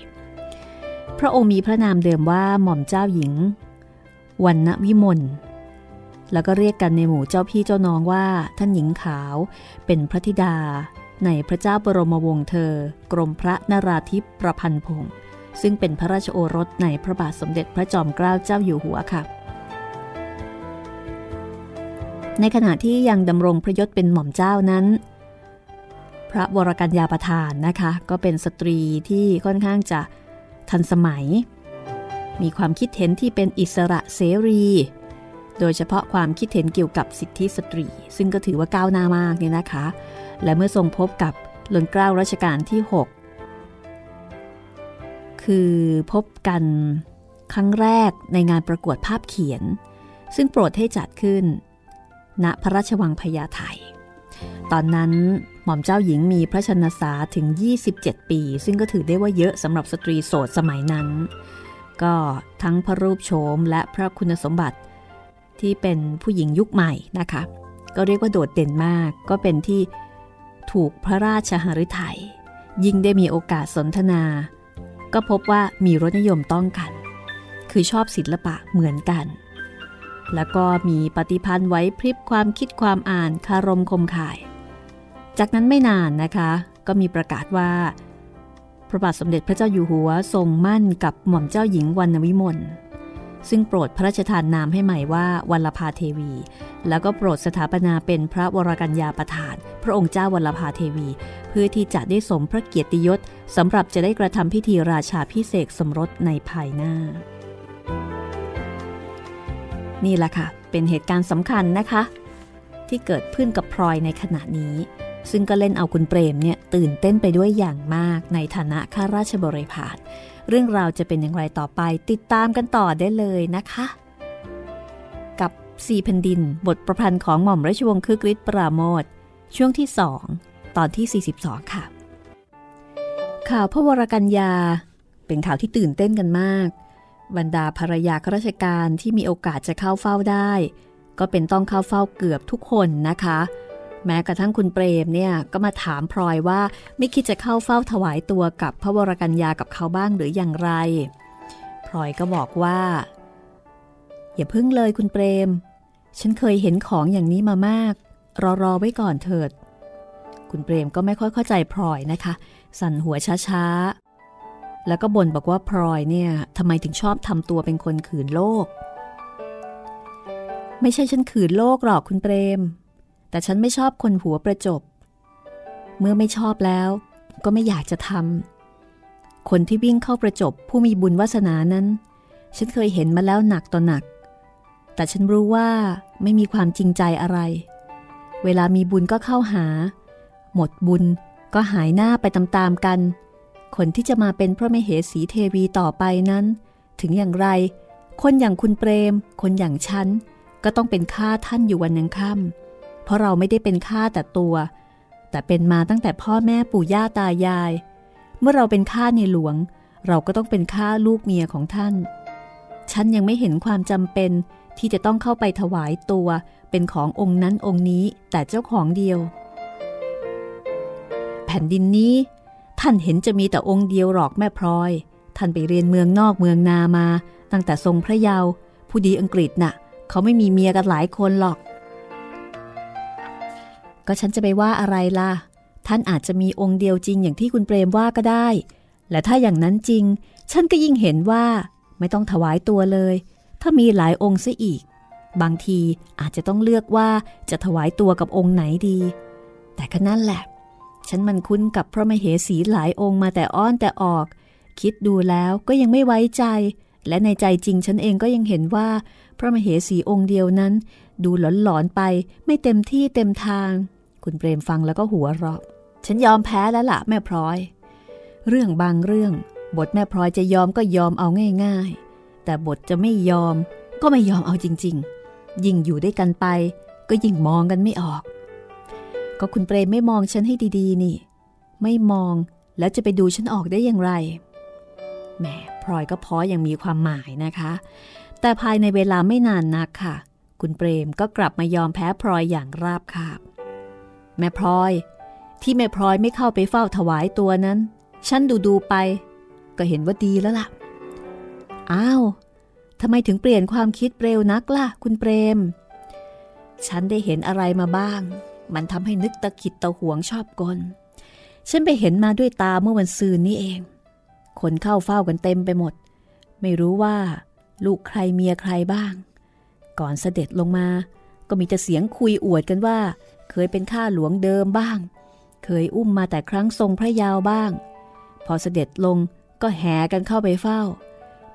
พระองค์มีพระนามเดิมว่าหม่อมเจ้าหญิง วันณวิมลแล้วก็เรียกกันในหมู่เจ้าพี่เจ้าน้องว่าท่านหญิงขาวเป็นพระธิดา ในพระเจ้าบรมวงศ์เธอ กรมพระนราธิปประพันธ์พงศ์ซึ่งเป็นพระราชโอรสในพระบาทสมเด็จพระจอมเกล้าเจ้าอยู่หัวค่ะ ในขณะที่ยังดำรงพระยศเป็นหม่อมเจ้านั้น พระวรกัญญาประธานนะคะ ก็เป็นสตรีที่ค่อนข้างจะ ทันสมัย มีความคิดเห็นที่เป็นอิสระเสรี โดยเฉพาะความคิดเห็นเกี่ยวกับสิทธิสตรี ซึ่งก็ถือว่าก้าวหน้ามากเนี่ยนะคะ และเมื่อทรงพบกับหลนเกล้ารัชกาลที่ 6 คือพบกันครั้งแรกในงานประกวดภาพเขียน ซึ่งโปรดให้จัดขึ้น ณพระราชวังพญาไทตอนนั้น หม่อมเจ้าหญิงมีพระชนษาถึง 27 ปี ซึ่งก็ถือได้ว่าเยอะสำหรับสตรีโสดสมัยนั้น ก็ทั้งพระรูปโฉมและพระคุณสมบัติที่เป็นผู้หญิงยุคใหม่นะคะ ก็เรียกว่าโดดเด่นมากก็เป็นที่ถูกพระราชหฤทยัยยิ่งได้มีโอกาสสนทนา ก็พบว่ามีรสนิยมต้องกัน คือชอบศิลปะเหมือนกัน แล้วก็มีปฏิพันธ์ไว้พริบความคิดความอ่านคารมคมข่าย จากนั้นไม่นานนะคะ ก็มีประกาศว่า พระบาทสมเด็จพระเจ้าอยู่หัวทรงมั่นกับหม่อมเจ้าหญิงวรรณวิมลซึ่งโปรดพระราชทานนามให้ใหม่ว่าวัลภาเทวี แล้วก็โปรดสถาปนาเป็นพระวรกัญญาประธาน พระองค์เจ้าวัลภาเทวี เพื่อที่จะได้สมพระเกียรติยศสำหรับจะได้กระทำพิธีราชาพิเศษสมรสในภายหน้า นี่แหละค่ะ เป็นเหตุการณ์สำคัญนะคะ ที่เกิดขึ้นกับพลอยในขณะนี้ ซึ่งก็เล่นเอาคุณเปรมเนี่ยตื่นเต้นไปด้วยอย่างมากในฐานะข้าราชบริพารเรื่องราวจะเป็นอย่างไรต่อไปติดตามกันต่อได้เลยนะคะ กับสี่แผ่นดิน บทประพันธ์ของหม่อมราชวงศ์คึกฤทธิ์ปราโมทช่วงที่สองตอนที่ 42 ค่ะ ข่าวพระวรกัญญา เป็นข่าวที่ตื่นเต้นกันมาก บรรดาภรรยาข้าราชการที่มีโอกาสจะเข้าเฝ้าได้ ก็เป็นต้องเข้าเฝ้าเกือบทุกคนนะคะ แม้กระทั่งคุณเปรมเนี่ยก็มาถามพลอยว่าไม่คิดจะเข้าเฝ้าถวายตัวกับพระวรกัญญากับเขาบ้างหรืออย่างไร พลอยก็บอกว่า อย่าพึ่งเลยคุณเปรม ฉันเคยเห็นของอย่างนี้มามาก รอรอไว้ก่อนเถิด คุณเปรมก็ไม่ค่อยเข้าใจพลอยนะคะ สั่นหัวช้าๆ แล้วก็บ่นบอกว่าพลอยเนี่ยทำไมถึงชอบทำตัวเป็นคนขืนโลก ไม่ใช่ฉันขืนโลกหรอกคุณเปรม แต่ฉันไม่ชอบคนหัวประจบ เมื่อไม่ชอบแล้วก็ไม่อยากจะทำ คนที่วิ่งเข้าประจบผู้มีบุญวาสนานั้น ฉันเคยเห็นมาแล้วหนักต่อหนัก แต่ฉันรู้ว่าไม่มีความจริงใจอะไร เวลามีบุญก็เข้าหา หมดบุญก็หายหน้าไปตามๆกัน คนที่จะมาเป็นพระมเหสีเทวีต่อไปนั้น ถึงอย่างไร คนอย่างคุณเปรม คนอย่างฉัน ก็ต้องเป็นข้าท่านอยู่วันยังค่ำ เพราะเราไม่ได้เป็นข้าแต่ตัว แต่เป็นมาตั้งแต่พ่อแม่ปู่ย่าตายาย เมื่อเราเป็นข้าในหลวง เราก็ต้องเป็นข้าลูกเมียของท่าน ฉันยังไม่เห็นความจำเป็นที่จะต้องเข้าไปถวายตัวเป็นขององค์นั้นองค์นี้แต่เจ้าของเดียว แผ่นดินนี้ ท่านเห็นจะมีแต่องค์เดียวหรอกแม่พลอย ท่านไปเรียนเมืองนอกเมืองนามา ตั้งแต่ทรงพระเยาว์ผู้ดีอังกฤษนะ่ะ เขาไม่มีเมียกันหลายคนหรอก ก็ฉันจะไปว่าอะไรล่ะ ท่านอาจจะมีองค์เดียวจริงอย่างที่คุณเปรมว่าก็ได้ และถ้าอย่างนั้นจริง ฉันก็ยิ่งเห็นว่า ไม่ต้องถวายตัวเลย ถ้ามีหลายองค์ซะอีก บางทีอาจจะต้องเลือกว่าจะถวายตัวกับองค์ไหนดี แต่ก็นั่นแหละ ฉันมันคุ้นกับพระมเหสีหลายองค์มาแต่อ้อนแต่ออก คิดดูแล้วก็ยังไม่ไว้ใจ และในใจจริงฉันเองก็ยังเห็นว่า พระมเหสีองค์เดียวนั้น ดูหลอนๆไปไม่เต็มที่เต็มทาง คุณเปรมฟังแล้วก็หัวเราะ ฉันยอมแพ้แล้วล่ะแม่พลอย เรื่องบางเรื่อง บทแม่พลอยจะยอมก็ยอมเอาง่าย ๆ แต่บทจะไม่ยอมก็ไม่ยอมเอาจริง ๆ ยิ่งอยู่ด้วยกันไป ก็ยิ่งมองกันไม่ออก ก็คุณเปรมไม่มองฉันให้ดีๆ นี่ ไม่มองแล้วจะไปดูฉันออกได้อย่างไรแม่พลอยก็พออย่างมีความหมายนะคะ แต่ภายในเวลาไม่นานนักค่ะ คุณเปรมก็กลับมายอมแพ้พลอยอย่างราบคาบ แม่พลอย ที่แม่พลอยไม่เข้าไปเฝ้าถวายตัวนั้น ฉันดูดูไป ก็เห็นว่าดีแล้วล่ะ อ้าวทำไมถึงเปลี่ยนความคิดเร็วนักล่ะ คุณเปรม ฉันได้เห็นอะไรมาบ้าง มันทำให้นึกตะขิดตะหวงชอบกลฉันไปเห็นมาด้วยตาเมื่อวันซืนนี้เอง คนเข้าเฝ้ากันเต็มไปหมด ไม่รู้ว่า ลูกใครเมียใครบ้าง ก่อนเสด็จลงมา ก็มีแต่เสียงคุยอวดกันว่า เคยเป็นข้าหลวงเดิมบ้าง เคยอุ้มมาแต่ครั้งทรงพระยาวบ้าง พอเสด็จลงก็แห่กันเข้าไปเฝ้า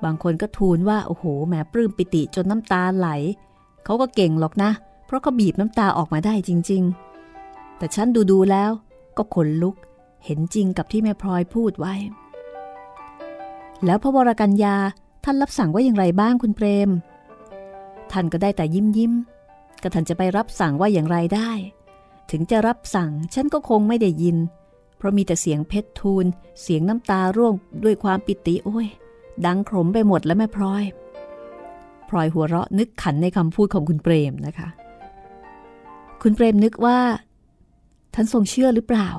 บางคนก็ทูลว่า โอ้โหแหมปลื้มปิติจนน้ำตาไหล เขาก็เก่งหรอกนะ เพราะเขาบีบน้ำตาออกมาได้จริง ๆ แต่ฉันดูดูแล้วก็ขนลุกเห็นจริงกับที่แม่พลอยพูดไว้ แล้วพระวรกัญญาท่านรับสั่งว่าอย่างไรบ้างคุณเปรม ท่านก็ได้แต่ยิ้มยิ้มก็ท่านจะไปรับสั่งว่าอย่างไรได้ ถึงจะรับสั่งฉันก็คงไม่ได้ยิน เพราะมีแต่เสียงเพชรทูล เสียงน้ำตาร่วงด้วยความปิติโอ้ย ดังขมไปหมดแล้วแม่พลอย พลอยหัวเราะนึกขันในคำพูดของคุณเปรมนะคะ คุณเปรมนึกว่า ท่านทรงเชื่อหรือเปล่า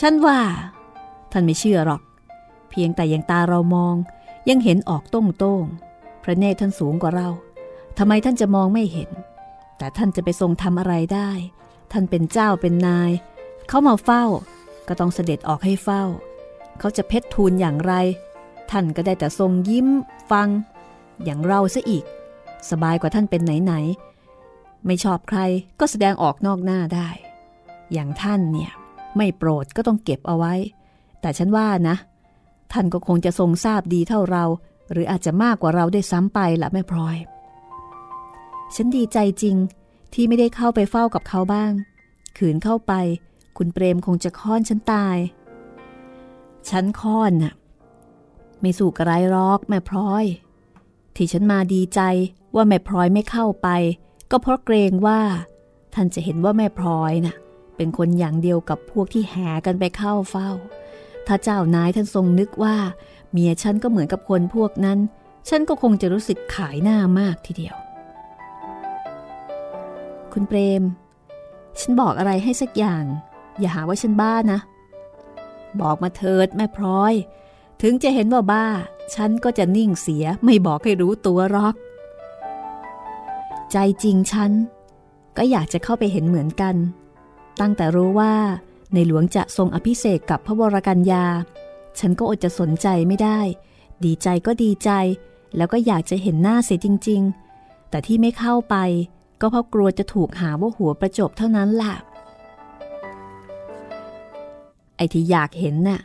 ฉันว่า ท่านไม่เชื่อหรอก เพียงแต่ย่างตาเรามอง ยังเห็นออกต้งโต้งพระเนตรท่านสูงกว่าเราทำไมท่านจะมองไม่เห็น แต่ท่านจะไปทรงทำอะไรได้ ท่านเป็นเจ้าเป็นนาย เขามาเฝ้า ก็ต้องเสด็จออกให้เฝ้า เขาจะเพชรทูลอย่างไร ท่านก็ได้แต่ทรงยิ้ม ฟัง อย่างเราซะอีก สบายกว่าท่านเป็นไหนๆไม่ชอบใครก็แสดงออกนอกหน้าได้ อย่างท่านเนี่ย ไม่โปรดก็ต้องเก็บเอาไว้ แต่ฉันว่านะ ท่านก็คงจะทรงทราบดีเท่าเรา หรืออาจจะมากกว่าเราได้ซ้ำไปละแม่พลอย ฉันดีใจจริง ที่ไม่ได้เข้าไปเฝ้ากับเขาบ้าง ขืนเข้าไป คุณเปรมคงจะค้อนฉันตาย ฉันค้อนน่ะ ไม่สู่กระไรรอกแม่พลอย ที่ฉันมาดีใจว่าแม่พลอยไม่เข้าไป ก็เพราะเกรงว่า ท่านจะเห็นว่าแม่พลอยน่ะ เป็นคนอย่างเดียวกับพวกที่แห่กันไปเข้าเฝ้า ถ้าเจ้านายท่านทรงนึกว่า เมียฉันก็เหมือนกับคนพวกนั้น ฉันก็คงจะรู้สึกขายหน้ามากทีเดียว คุณเปรม ฉันบอกอะไรให้สักอย่าง อย่าหาว่าฉันบ้านะ บอกมาเถิดแม่พลอย ถึงจะเห็นว่าบ้า ฉันก็จะนิ่งเสียไม่บอกให้รู้ตัวรอก ใจจริงฉัน ก็อยากจะเข้าไปเห็นเหมือนกัน ตั้งแต่รู้ว่าในหลวงจะทรงอภิเษกกับพระวรกัญญา ฉันก็อดจะสนใจไม่ได้ ดีใจก็ดีใจ แล้วก็อยากจะเห็นหน้าเสียจริง ๆ แต่ที่ไม่เข้าไป ก็เพราะกลัวจะถูกหาว่าหัวประจบเท่านั้นล่ะ ไอ้ที่อยากเห็นน่ะ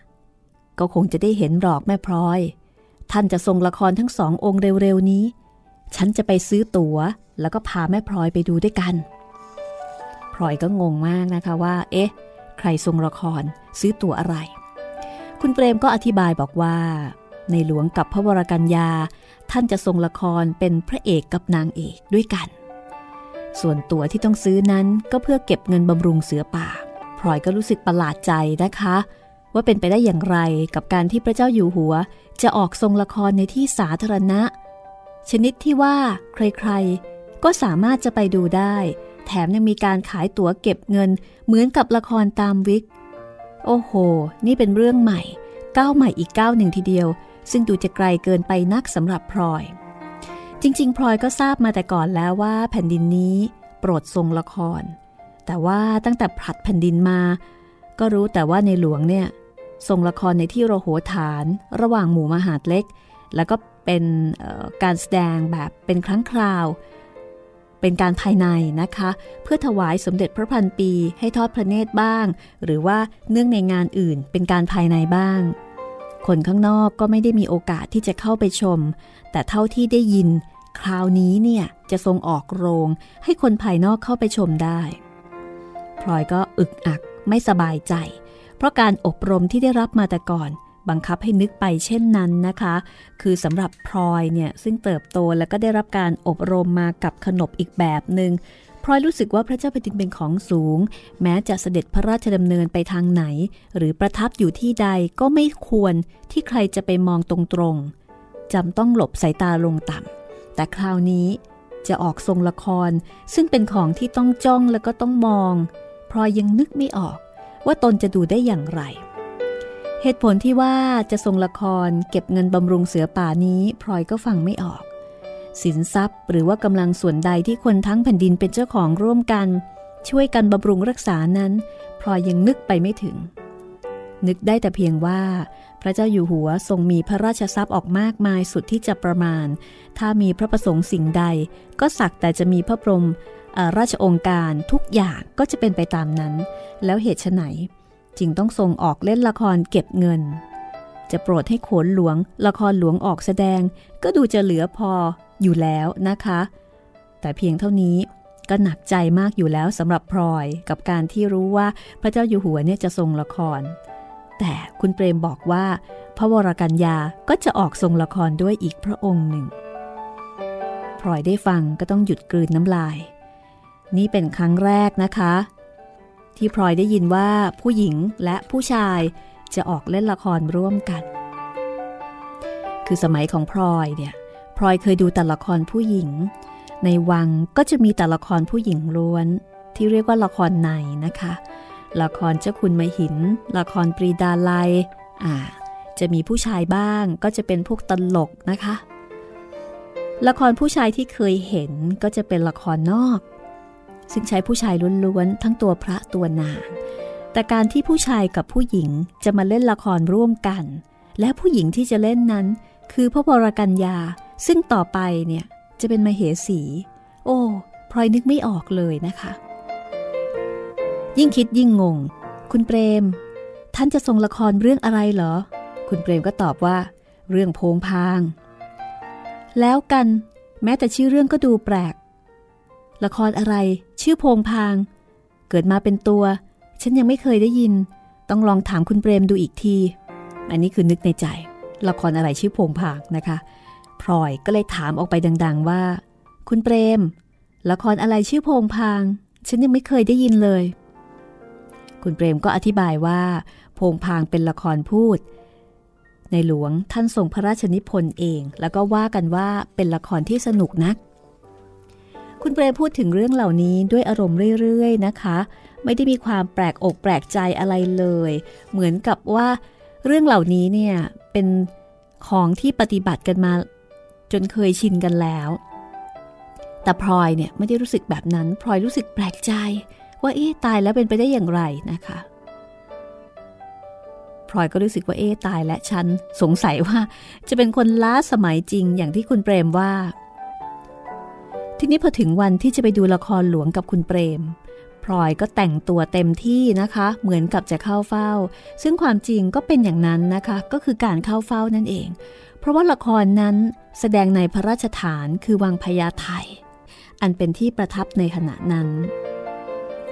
ก็คงจะได้เห็นหรอกแม่พลอย ท่านจะทรงละครทั้งสององค์เร็วๆนี้ ฉันจะไปซื้อตัว๋ว แล้วก็พาแม่พลอยไปดูด้วยกันพลอยก็งงมากนะคะว่า เอ๊ะ ใครทรงละครซื้อตั๋วอะไร คุณเปรมก็อธิบายบอกว่า ในหลวงกับพระวรกัญญา ท่านจะทรงละครเป็นพระเอกกับนางเอกด้วยกัน ส่วนตั๋วที่ต้องซื้อนั้นก็เพื่อเก็บเงินบำรุงเสือป่า พลอยก็รู้สึกประหลาดใจนะคะ ว่าเป็นไปได้อย่างไรกับการที่พระเจ้าอยู่หัว จะออกทรงละครในที่สาธารณะ ชนิดที่ว่าใครๆ ก็สามารถจะไปดูได้ แถมยังมีการขายตั๋วเก็บเงินเหมือนกับละครตามวิก โอ้โห นี่เป็นเรื่องใหม่ก้าวใหม่อีกก้าวหนึ่งทีเดียว ซึ่งดูจะไกลเกินไปนักสำหรับพลอย จริง ๆ พลอยก็ทราบมาแต่ก่อนแล้วว่าแผ่นดินนี้โปรดทรงละคร แต่ว่าตั้งแต่ผลัดแผ่นดินมา ก็รู้แต่ว่าในหลวงเนี่ยทรงละครในที่โรโหฐานระหว่างหมู่มหาดเล็ก แล้วก็เป็นการแสดงแบบเป็นครั้งคราว เป็นการภายในนะคะ เพื่อถวายสมเด็จพระพันปีให้ทอดพระเนตรบ้าง หรือว่าเนื่องในงานอื่นเป็นการภายในบ้าง คนข้างนอกก็ไม่ได้มีโอกาสที่จะเข้าไปชม แต่เท่าที่ได้ยิน คราวนี้เนี่ยจะทรงออกโรงให้คนภายนอกเข้าไปชมได้ พลอยก็อึกอักไม่สบายใจ เพราะการอบรมที่ได้รับมาแต่ก่อน บังคับให้นึกไปเช่นนั้นนะคะ คือสำหรับพลอยเนี่ยซึ่งเติบโตแล้วก็ได้รับการอบรมมากับขนบอีกแบบหนึง่งพลอยรู้สึกว่าพระเจ้าแผ่นดินเป็นของสูง แม้จะเสด็จพระราชดำเนินไปทางไหน หรือประทับอยู่ที่ใดก็ไม่ควรที่ใครจะไปมองตรงๆจำต้องหลบสายตาลงต่ำ แต่คราวนี้จะออกทรงละครซึ่งเป็นของที่ต้องจ้องแล้วก็ต้องมองพลอยยังนึกไม่ออกว่าตนจะดูได้อย่างไร เหตุผลที่ว่าจะทรงละครเก็บเงินบำรุงเสือป่านี้พลอยก็ฟังไม่ออก สินทรัพย์หรือว่ากำลังส่วนใดที่คนทั้งแผ่นดินเป็นเจ้าของร่วมกัน ช่วยกันบำรุงรักษานั้นพลอยยังนึกไปไม่ถึง นึกได้แต่เพียงว่า พระเจ้าอยู่หัวทรงมีพระราชทรัพย์ออกมากมายสุดที่จะประมาณ ถ้ามีพระประสงค์สิ่งใด ก็สักแต่จะมีพระพรหมราชองค์การทุกอย่างก็จะเป็นไปตามนั้น แล้วเหตุไฉนจึงต้องทรงออกเล่นละครเก็บเงิน จะโปรดให้โขนหลวง ละครหลวงออกแสดง ก็ดูจะเหลือพออยู่แล้วนะคะ แต่เพียงเท่านี้ก็หนักใจมากอยู่แล้วสำหรับพลอยกับการที่รู้ว่าพระเจ้าอยู่หัวเนี่ยจะทรงละคร แต่คุณเปรมบอกว่า พระวรกัญญาก็จะออกทรงละครด้วยอีกพระองค์หนึ่งพลอยได้ฟังก็ต้องหยุดกลืนน้ำลาย นี่เป็นครั้งแรกนะคะ ที่พลอยได้ยินว่าผู้หญิงและผู้ชายจะออกเล่นละครร่วมกัน คือสมัยของพลอยเนี่ยพลอยเคยดูแต่ละครผู้หญิง ในวังก็จะมีแต่ละครผู้หญิงล้วน ที่เรียกว่าละครในนะคะ ละครเจ้าคุณมหิน ละครปรีดาลัยอ่า จะมีผู้ชายบ้างก็จะเป็นพวกตลกนะคะ ละครผู้ชายที่เคยเห็นก็จะเป็นละครนอก ซึ่งใช้ผู้ชายล้วนๆทั้งตัวพระตัวนางแต่การที่ผู้ชายกับผู้หญิงจะมาเล่นละครร่วมกัน และผู้หญิงที่จะเล่นนั้น คือพระบรกัญญา ซึ่งต่อไปเนี่ยจะเป็นมเหสี โอ้พลอยนึกไม่ออกเลยนะคะ ยิ่งคิดยิ่งงง คุณเปรม ท่านจะทรงละครเรื่องอะไรเหรอ คุณเปรมก็ตอบว่า เรื่องโพงพาง แล้วกันแม้แต่ชื่อเรื่องก็ดูแปลก ละครอะไร ชื่อโพงพาง เกิดมาเป็นตัว ฉันยังไม่เคยได้ยิน ต้องลองถามคุณเปรมดูอีกที อันนี้คือนึกในใจ ละครอะไรชื่อพงผากนะคะพลอยก็เลยถามออกไปดัง ๆ ว่า คุณเปรม ละครอะไรชื่อพงพาง ฉันยังไม่เคยได้ยินเลย คุณเปรมก็อธิบายว่า พงพางเป็นละครพูด ในหลวงท่านทรงพระราชนิพนธ์เอง แล้วก็ว่ากันว่าเป็นละครที่สนุกนัก คุณเปรมพูดถึงเรื่องเหล่านี้ด้วยอารมณ์เรื่อยๆนะคะ ไม่ได้มีความแปลกอกแปลกใจอะไรเลย เหมือนกับว่า เรื่องเหล่านี้เนี่ยเป็นของที่ปฏิบัติกันมา จนเคยชินกันแล้ว แต่พลอยเนี่ยไม่ได้รู้สึกแบบนั้นพลอยรู้สึกแปลกใจ ว่าเอ๊ตายแล้วเป็นไปได้อย่างไรนะคะพลอยก็รู้สึกว่าเอ๊ตายและฉันสงสัยว่าจะเป็นคนล้าสมัยจริงอย่างที่คุณเปรมว่า ทีนี้พอถึงวันที่จะไปดูละครหลวงกับคุณเปรมพลอยก็แต่งตัวเต็มที่นะคะ เหมือนกับจะเข้าเฝ้า ซึ่งความจริงก็เป็นอย่างนั้นนะคะ ก็คือการเข้าเฝ้านั่นเอง เพราะว่าละครนั้นแสดงในพระราชฐานคือวังพญาไทอันเป็นที่ประทับในขณะนั้น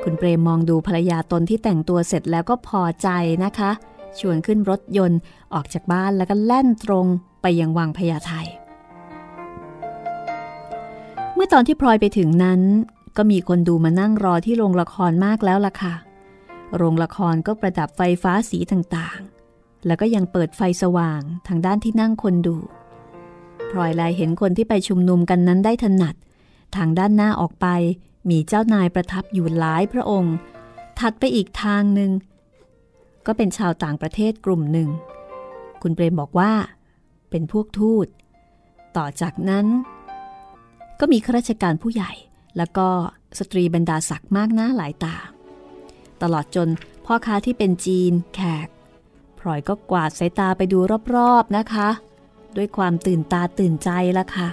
คุณเปรมมองดูภรรยาตนที่แต่งตัวเสร็จแล้วก็พอใจนะคะ ชวนขึ้นรถยนต์ออกจากบ้านแล้วก็แล่นตรงไปยังวังพญาไทเมื่อตอนที่พลอยไปถึงนั้น ก็มีคนดูมานั่งรอที่โรงละครมากแล้วล่ะค่ะ โรงละครก็ประดับไฟฟ้าสีต่างๆ แล้วก็ยังเปิดไฟสว่างทางด้านที่นั่งคนดูพลอยลายเห็นคนที่ไปชุมนุมกันนั้นได้ถนัด ทางด้านหน้าออกไป มีเจ้านายประทับอยู่หลายพระองค์ ถัดไปอีกทางหนึ่ง ก็เป็นชาวต่างประเทศกลุ่มหนึ่ง คุณเปรมบอกว่า เป็นพวกทูต ต่อจากนั้น ก็มีข้าราชการผู้ใหญ่ แล้วก็สตรีบรรดาศักดิ์มากหน้าหลายตา ตลอดจนพ่อค้าที่เป็นจีนแขกพลอยก็กวาดสายตาไปดูรอบๆนะคะ ด้วยความตื่นตาตื่นใจละค่ะ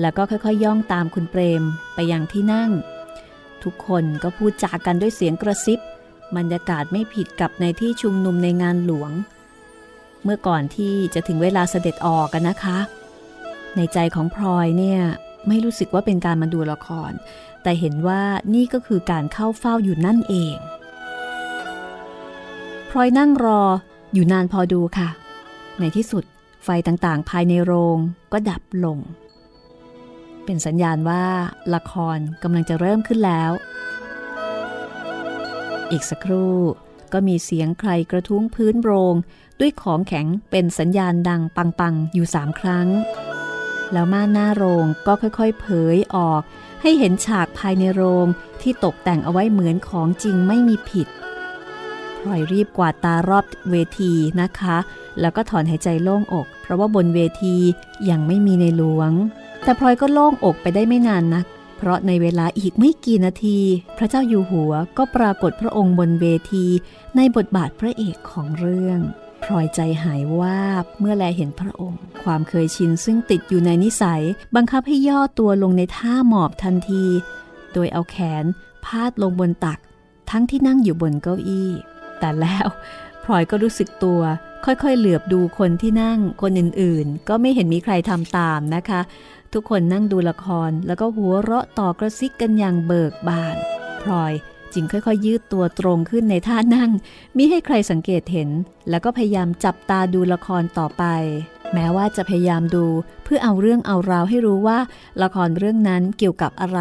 แล้วก็ค่อยๆย่องตามคุณเปรมไปยังที่นั่ง ทุกคนก็พูดจากันด้วยเสียงกระซิบบรรยากาศไม่ผิดกับในที่ชุมนุมในงานหลวง เมื่อก่อนที่จะถึงเวลาเสด็จออกกันนะคะ ในใจของพลอยเนี่ยไม่รู้สึกว่าเป็นการมาดูละคร แต่เห็นว่านี่ก็คือการเข้าเฝ้าอยู่นั่นเองพลอยนั่งรออยู่นานพอดูค่ะ ในที่สุดไฟต่างๆ ภายในโรงก็ดับลง เป็นสัญญาณว่าละครกำลังจะเริ่มขึ้นแล้ว อีกสักครู่ก็มีเสียงใครกระทุ้งพื้นโรง ด้วยของแข็งเป็นสัญญาณดังปังๆ อยู่สามครั้ง แล้วม่านหน้าโรงก็ค่อยๆ เผยออก ให้เห็นฉากภายในโรงที่ตกแต่งเอาไว้เหมือนของจริงไม่มีผิดพลอยรีบกวาดตารอบเวทีนะคะ แล้วก็ถอนหายใจโล่งอก เพราะว่าบนเวทียังไม่มีในหลวง แต่พลอยก็โล่งอกไปได้ไม่นานนัก เพราะในเวลาอีกไม่กี่นาที พระเจ้าอยู่หัวก็ปรากฏพระองค์บนเวที ในบทบาทพระเอกของเรื่องพลอยใจหายวาบเมื่อแลเห็นพระองค์ ความเคยชินซึ่งติดอยู่ในนิสัย บังคับให้ย่อตัวลงในท่าหมอบทันที โดยเอาแขนพาดลงบนตัก ทั้งที่นั่งอยู่บนเก้าอี้ แต่แล้วพลอยก็รู้สึกตัว ค่อยๆ เหลือบดูคนที่นั่งคนอื่นๆ ก็ไม่เห็นมีใครทำตามนะคะ ทุกคนนั่งดูละครแล้วก็หัวเราะต่อกระซิกกันอย่างเบิกบาน พลอยจึงค่อยๆ ยืดตัวตรงขึ้นในท่านั่ง มิให้ใครสังเกตเห็น แล้วก็พยายามจับตาดูละครต่อไป แม้ว่าจะพยายามดูเพื่อเอาเรื่องเอาราวให้รู้ว่า ละครเรื่องนั้นเกี่ยวกับอะไร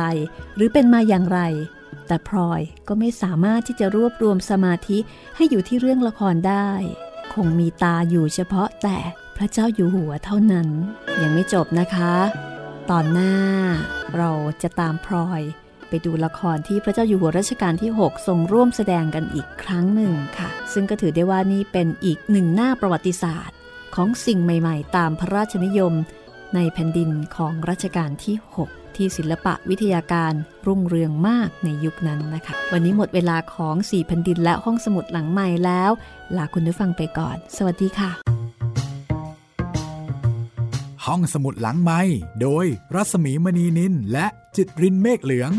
หรือเป็นมาอย่างไร แต่พลอยก็ไม่สามารถที่จะรวบรวมสมาธิให้อยู่ที่เรื่องละครได้ คงมีตาอยู่เฉพาะแต่พระเจ้าอยู่หัวเท่านั้น ยังไม่จบนะคะ ตอนหน้าเราจะตามพลอยไปดูละครที่พระเจ้าอยู่หัวรัชกาลที่ 6 ทรงร่วมแสดงกันอีกครั้งหนึ่งค่ะ ซึ่งก็ถือได้ว่านี่เป็นอีกหนึ่งหน้าประวัติศาสตร์ ของสิ่งใหม่ ๆ ตามพระราชนิยม ในแผ่นดินของรัชกาลที่ 6 ที่ศิลปะวิทยาการรุ่งเรืองมากในยุคนั้นนะคะ วันนี้หมดเวลาของสี่แผ่นดินและห้องสมุดหลังใหม่แล้ว ลาคุณผู้ฟังไปก่อน สวัสดีค่ะ ห้องสมุดหลังไม้โดยรัศมีมณีนินและจิตรินเมฆเหลือง